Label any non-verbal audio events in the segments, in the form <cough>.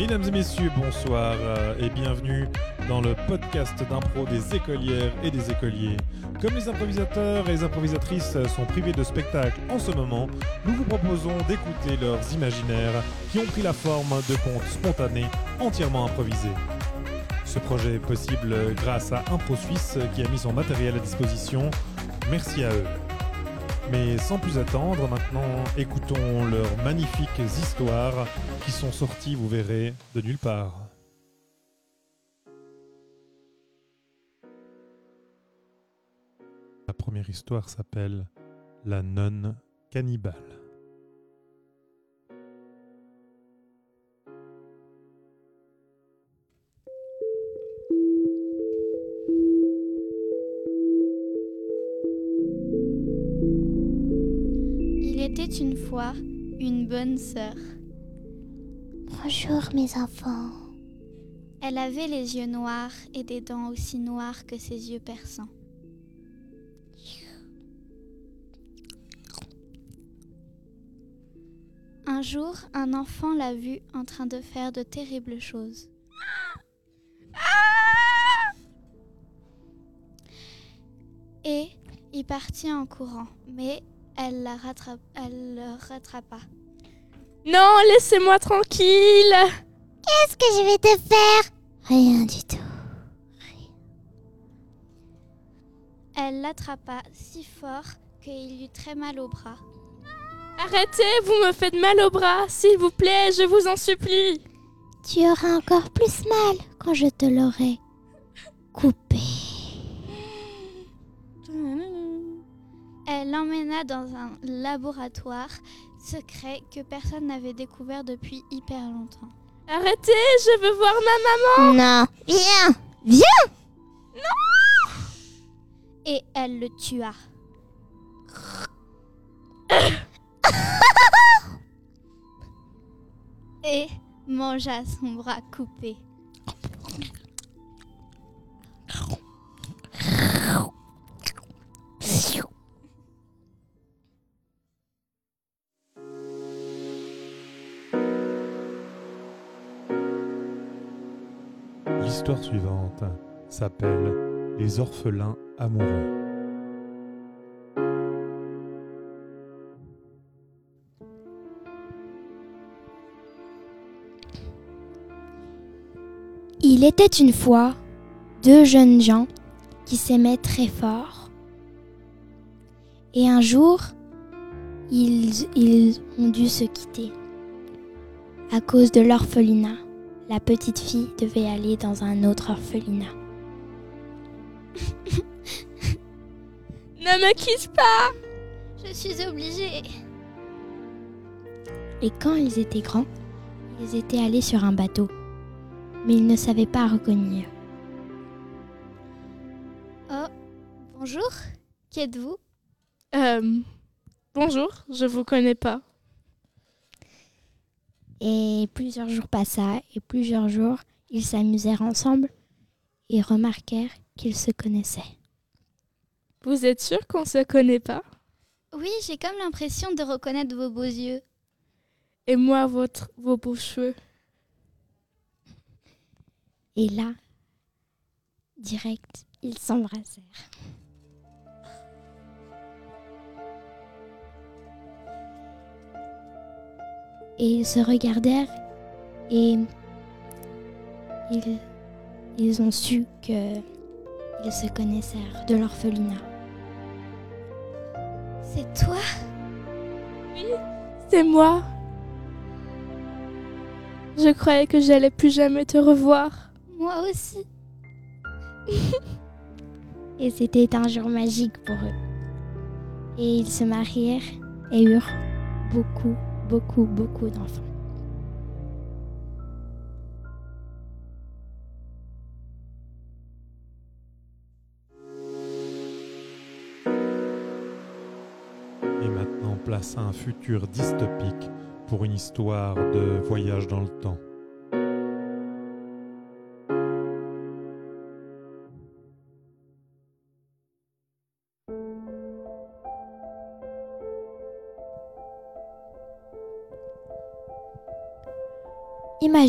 Mesdames et messieurs, bonsoir euh, et bienvenue dans le podcast d'impro des écolières et des écoliers. Comme les improvisateurs et les improvisatrices sont privés de spectacle en ce moment, nous vous proposons d'écouter leurs imaginaires qui ont pris la forme de contes spontanés entièrement improvisés. Ce projet est possible grâce à Impro Suisse qui a mis son matériel à disposition. Merci à eux. Mais sans plus attendre, maintenant écoutons leurs magnifiques histoires qui sont sorties, vous verrez, de nulle part. La première histoire s'appelle La nonne cannibale. Une bonne sœur. Bonjour mes enfants. Elle avait les yeux noirs et des dents aussi noires que ses yeux perçants. Un jour, un enfant l'a vue en train de faire de terribles choses. Et il partit en courant, mais elle, la rattrape, elle le rattrapa. Non, laissez-moi tranquille. Qu'est-ce que je vais te faire? Rien du tout. Elle l'attrapa si fort qu'il eut très mal au bras. Arrêtez, vous me faites mal au bras, s'il vous plaît, je vous en supplie. Tu auras encore plus mal quand je te l'aurai Elle l'emmena dans un laboratoire secret que personne n'avait découvert depuis hyper longtemps. Arrêtez, je veux voir ma maman. Non, viens, viens. Et elle le tua. <coughs> Et mangea son bras coupé. L'histoire suivante s'appelle Les orphelins amoureux. Il était une fois deux jeunes gens qui s'aimaient très fort. Et un jour, ils, ont dû se quitter. À cause de l'orphelinat, la petite fille devait aller dans un autre orphelinat. <laughs> Ne me quitte pas. Je suis obligée. Et quand ils étaient grands, ils étaient allés sur un bateau. Mais ils ne savaient pas reconnaître. Oh, bonjour. Qui êtes-vous? Euh, bonjour, je vous connais pas. Et plusieurs jours passa, et plusieurs jours, ils s'amusèrent ensemble et remarquèrent qu'ils se connaissaient. Vous êtes sûr qu'on se connaît pas? Oui, j'ai comme l'impression de reconnaître vos beaux yeux. Et moi, votre, vos beaux cheveux. Et là, direct, ils s'embrassèrent. Et ils se regardèrent et ils, ils ont su que ils se connaissèrent de l'orphelinat. C'est toi? Oui, c'est moi. Je croyais que j'allais plus jamais te revoir. Moi aussi. <laughs> Et c'était un jour magique pour eux. Et ils se marièrent et eurent beaucoup, beaucoup, beaucoup d'enfants. Et maintenant, place à un futur dystopique pour une histoire de voyage dans le temps.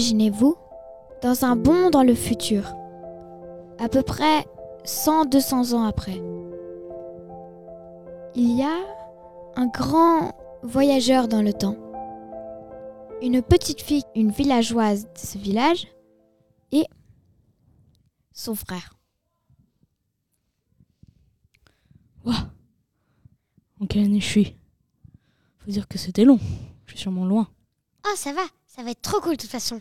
Imaginez-vous dans un bond dans le futur, à peu près 100-200 ans après. Il y a un grand voyageur dans le temps, une petite fille, une villageoise de ce village et son frère. En quelle année je suis? Faut dire que c'était long. Je suis sûrement loin. Oh, ça va, ça va être trop cool de toute façon.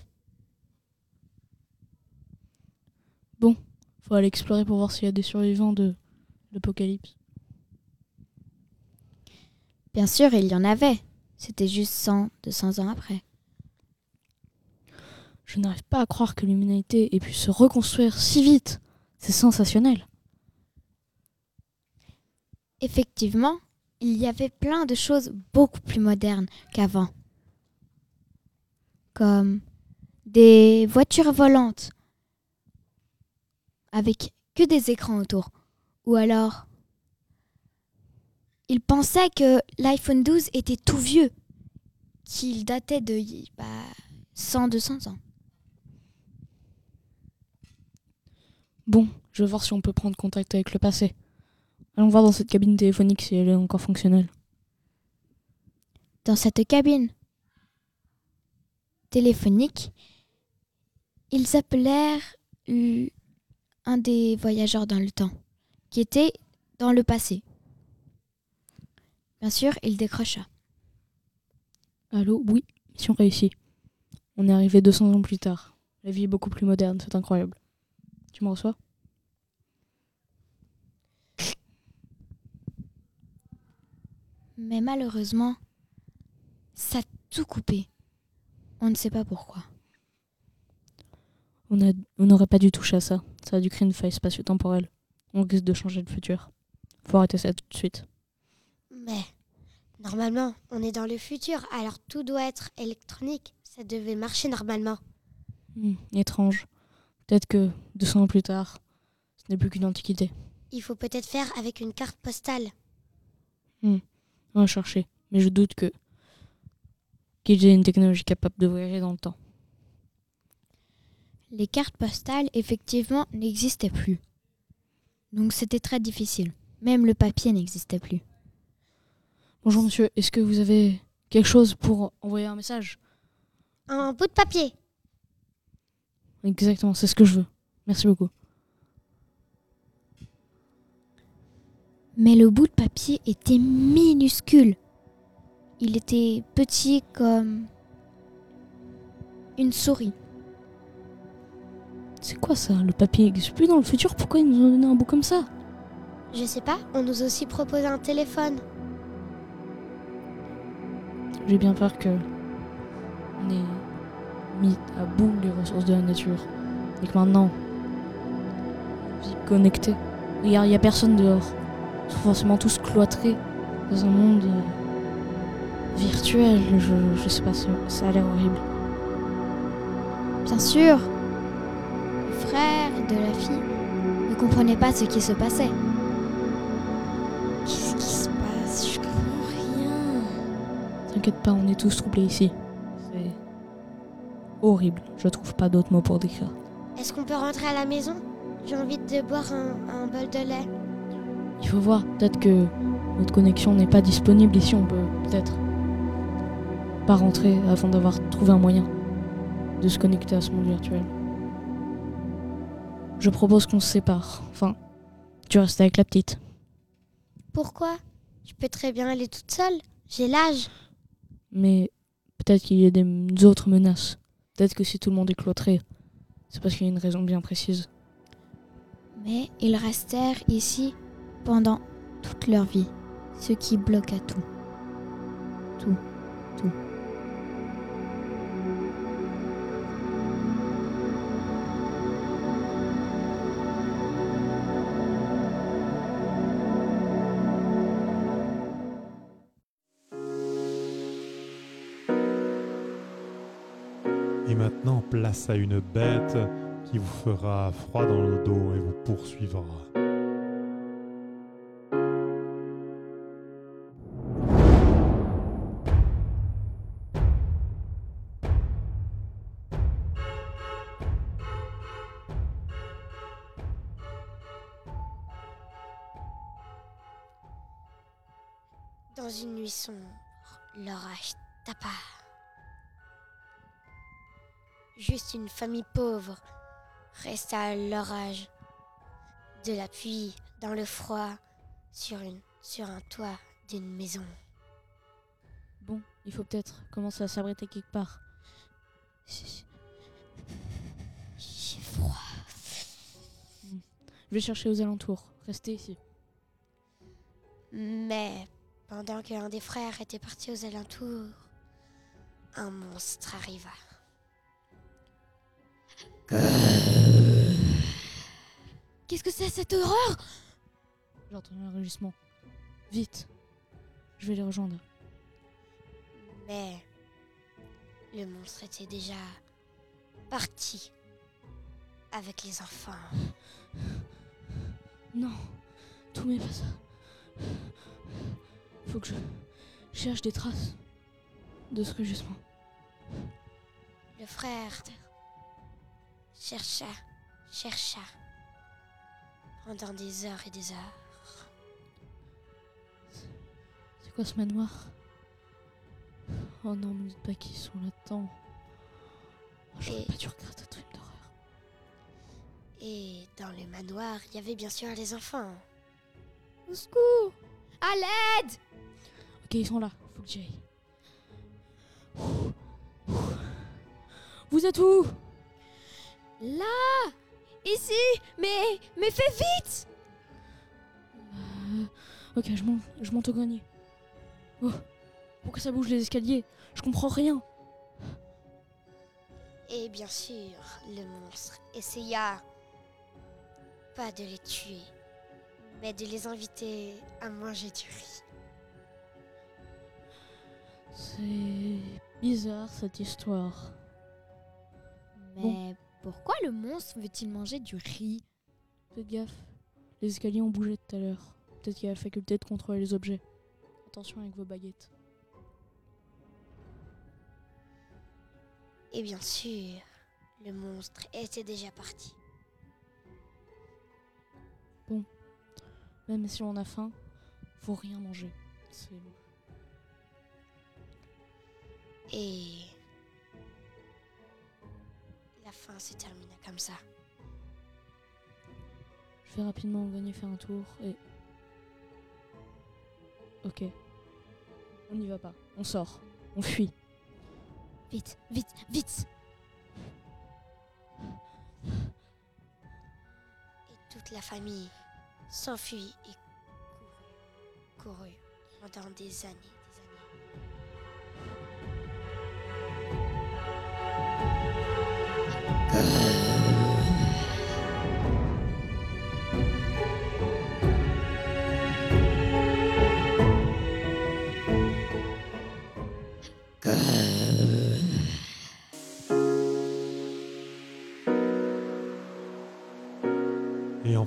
Faut aller explorer pour voir s'il y a des survivants de l'apocalypse. Bien sûr, il y en avait. C'était juste 100-200 ans après. Je n'arrive pas à croire que l'humanité ait pu se reconstruire si vite. C'est sensationnel. Effectivement, il y avait plein de choses beaucoup plus modernes qu'avant. Comme des voitures volantes avec que des écrans autour. Ou alors, il pensait que l'iPhone 12 était tout vieux, qu'il datait de bah, 100-200 ans. Bon, je vais voir si on peut prendre contact avec le passé. Allons voir dans cette cabine téléphonique si elle est encore fonctionnelle. Dans cette cabine téléphonique, ils appelèrent un des voyageurs dans le temps, qui était dans le passé. Bien sûr, il décrocha. Allô Oui, mission réussie. On est arrivé 200 ans plus tard. La vie est beaucoup plus moderne, c'est incroyable. Tu me reçois? Mais malheureusement, ça a tout coupé. On ne sait pas pourquoi. On n'aurait pas dû toucher à ça. Ça a dû créer une faille spatio-temporelle. On risque de changer le futur. Faut arrêter ça tout de suite. Mais normalement, on est dans le futur, alors tout doit être électronique. Ça devait marcher normalement. Hmm, étrange. Peut-être que 200 ans plus tard, ce n'est plus qu'une antiquité. Il faut peut-être faire avec une carte postale. On va chercher. Mais je doute que qu'ils aient une technologie capable de voyager dans le temps. Les cartes postales, effectivement, n'existaient plus. Donc c'était très difficile. Même le papier n'existait plus. Bonjour monsieur, est-ce que vous avez quelque chose pour envoyer un message? Un bout de papier. Exactement, c'est ce que je veux. Merci beaucoup. Mais le bout de papier était minuscule. Il était petit comme une souris. C'est quoi ça Le papier n'existe plus dans le futur Pourquoi ils nous ont donné un bout comme ça Je sais pas, on nous a aussi proposé un téléphone. J'ai bien peur que on ait mis à bout les ressources de la nature. Et que maintenant, vie connectée. Regarde, il n'y a personne dehors. Ils sont forcément tous cloîtrés dans un monde euh, virtuel. Je, je sais pas, ça, a l'air horrible. Bien sûr, frère de la fille ne comprenait pas ce qui se passait. Qu'est-ce qui se passe? Je comprends rien. T'inquiète pas, on est tous troublés ici. C'est horrible. Je trouve pas d'autres mots pour décrire. Est-ce qu'on peut rentrer à la maison? J'ai envie de boire un, un bol de lait. Il faut voir, peut-être que notre connexion n'est pas disponible ici, on peut peut-être pas rentrer avant d'avoir trouvé un moyen de se connecter à ce monde virtuel. Je propose qu'on se sépare. Enfin, tu restes avec la petite. Pourquoi? Je peux très bien aller toute seule. J'ai l'âge. Mais peut-être qu'il y a des autres menaces. Peut-être que si tout le monde est cloîtré, c'est parce qu'il y a une raison bien précise. Mais ils restèrent ici pendant toute leur vie, ce qui bloqua tout. Tout, tout. Et maintenant, place à une bête qui vous fera froid dans le dos et vous poursuivra. Famille pauvre resta à l'orage. De la pluie, dans le froid, sur, une, sur un toit d'une maison. Bon, il faut peut-être commencer à s'abriter quelque part. J'ai froid. Je vais chercher aux alentours. Restez ici. Mais pendant qu'un des frères était parti aux alentours, un monstre arriva. Qu'est-ce que c'est cette horreur? J'ai entendu un rugissement. Vite. Je vais les rejoindre. Mais le monstre était déjà parti avec les enfants. Non, tout n'est pas ça. Faut que je cherche des traces de ce rugissement. Le frère chercha, chercha pendant des heures et des heures. C'est quoi ce manoir? Oh non, me dites pas qu'ils sont là-dedans. J'aurais Et- pas dû regarder un film d'horreur. Et dans le manoir, il y avait bien sûr les enfants. Au secours À l'aide Ok, ils sont là. Faut que j'y aille. Vous êtes où? Là Ici Mais mais fais vite Euh, Ok, je monte, je monte au grenier. Oh, pourquoi ça bouge les escaliers? Je comprends rien. Et bien sûr, le monstre essaya pas de les tuer, mais de les inviter à manger du riz. C'est bizarre cette histoire. Mais pourquoi le monstre veut-il manger du riz Faites gaffe. Les escaliers ont bougé tout à l'heure. Peut-être qu'il y a la faculté de contrôler les objets. Attention avec vos baguettes. Et bien sûr, le monstre était déjà parti. Même si on a faim, faut rien manger. C'est bon. Et la fin se termina comme ça. Je vais rapidement grenier faire un tour et. Ok. On n'y va pas. On sort. On fuit. Vite, vite, vite Et toute la famille s'enfuit et courut, courut pendant des années.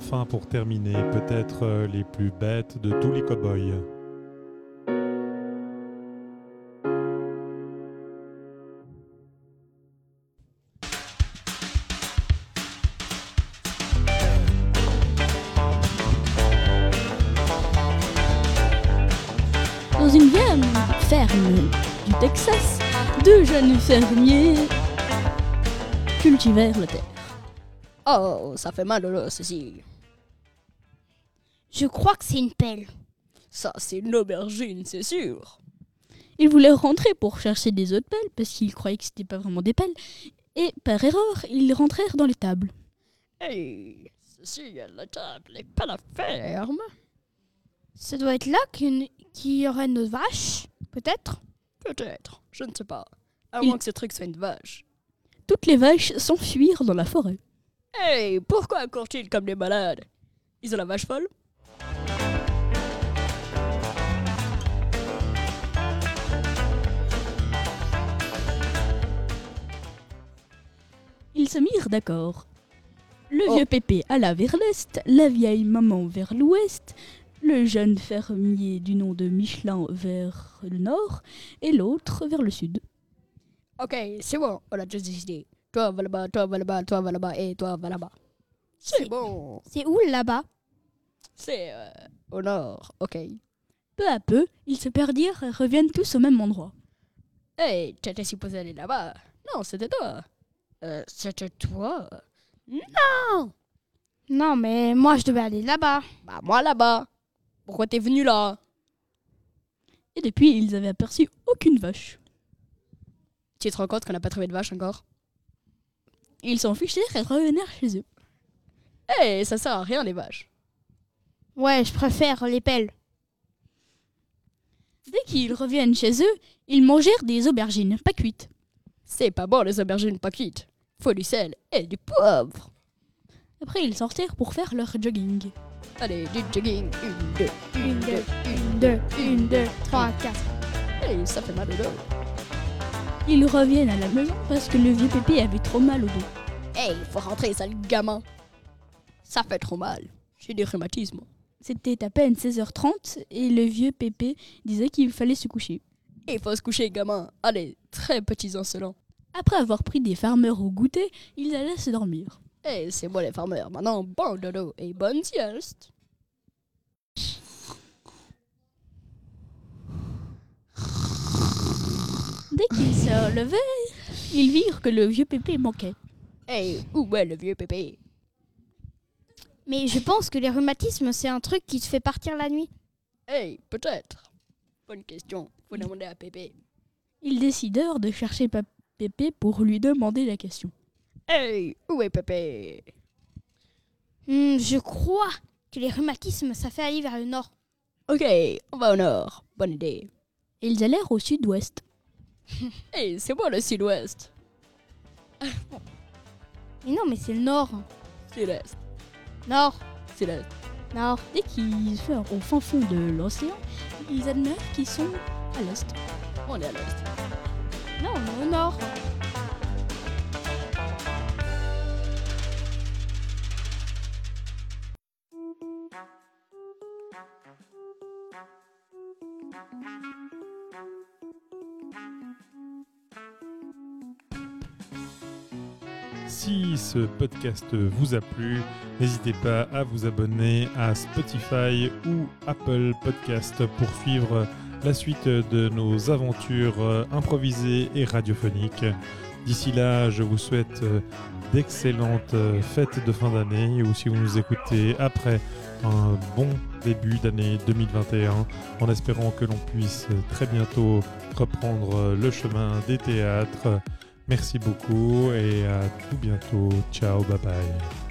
Enfin, pour terminer, peut-être euh, les plus bêtes de tous les cow-boys. Dans une vieille ferme du Texas, deux jeunes fermiers cultivèrent la terre. Oh, ça fait mal là, ceci. Je crois que c'est une pelle. Ça, c'est une aubergine, c'est sûr. Ils voulaient rentrer pour chercher des autres pelles parce qu'ils croyaient que c'était pas vraiment des pelles. Et par erreur, ils rentrèrent dans les tables. Hey, ceci est la table et pas la ferme. Ça doit être là qu'il qu'il y aurait nos vaches, peut-être Peut-être, je ne sais pas. À Il- moins que ce truc soit une vache. Toutes les vaches s'enfuirent dans la forêt. Hey, pourquoi courent-ils comme des malades? Ils ont la vache folle? Ils se mirent d'accord. Le Oh. vieux Pépé alla vers l'est, la vieille maman vers l'ouest, le jeune fermier du nom de Michelin vers le nord et l'autre vers le sud. Ok, c'est bon, on a juste décidé. Toi va là-bas, toi va là-bas, toi va là-bas et toi va là-bas. C'est bon. C'est où là-bas? C'est euh, au nord, ok. Peu à peu, ils se perdirent et reviennent tous au même endroit. Hey, tu étais supposé aller là-bas. Non, c'était toi. Euh, c'était toi? Non, mais moi, je devais aller là-bas. Bah, moi là-bas. Pourquoi t'es venu là? Et depuis, ils avaient aperçu aucune vache. Tu te rends compte qu'on n'a pas trouvé de vache encore? Ils s'en fichèrent et revinrent chez eux. Hey, ça sert à rien les vaches. Ouais, je préfère les pelles. Dès qu'ils reviennent chez eux, ils mangèrent des aubergines pas cuites. C'est pas bon les aubergines pas cuites. Faut du sel et du poivre. Après, ils sortirent pour faire leur jogging. Allez, du jogging. Une, deux, Une, deux, une, deux, une, deux, trois, quatre. Allez, ça fait mal au dos. Ils reviennent à la maison parce que le vieux Pépé avait trop mal au dos. Hey, faut rentrer, sale gamin. Ça fait trop mal. J'ai des rhumatismes. C'était à peine 16h30 et le vieux Pépé disait qu'il fallait se coucher. Il faut se coucher, gamin. Allez, très petits insolents. Après avoir pris des farmers au goûter, ils allaient se dormir. Hey, c'est moi les farmers. Maintenant, bon dodo et bonne sieste. Dès qu'ils se levaient, ils virent que le vieux Pépé manquait. Hey, où est le vieux pépé? Mais je pense que les rhumatismes, c'est un truc qui te fait partir la nuit. Hey, peut-être. Bonne question. Faut demander à Pépé. Ils décidèrent de chercher Pépé pour lui demander la question. Hey, où est Pépé? Hmm, je crois que les rhumatismes, ça fait aller vers le nord. Ok, on va au nord. Bonne idée. Et ils allèrent au sud-ouest. <laughs> Hey, c'est moi le sud-ouest. Mais non, mais c'est le nord. Sud-est. Nord, Sud-est. nord. Dès qu'ils furent au fin fond de l'océan, ils admirent qu'ils sont à l'est. On est à l'est. Si ce podcast vous a plu, n'hésitez pas à vous abonner à Spotify ou Apple Podcast pour suivre la suite de nos aventures euh, improvisées et radiophoniques. D'ici là, je vous souhaite euh, d'excellentes euh, fêtes de fin d'année ou si vous nous écoutez après un bon début d'année 2021 en espérant que l'on puisse très bientôt reprendre le chemin des théâtres. Merci beaucoup et à tout bientôt. Ciao, bye bye.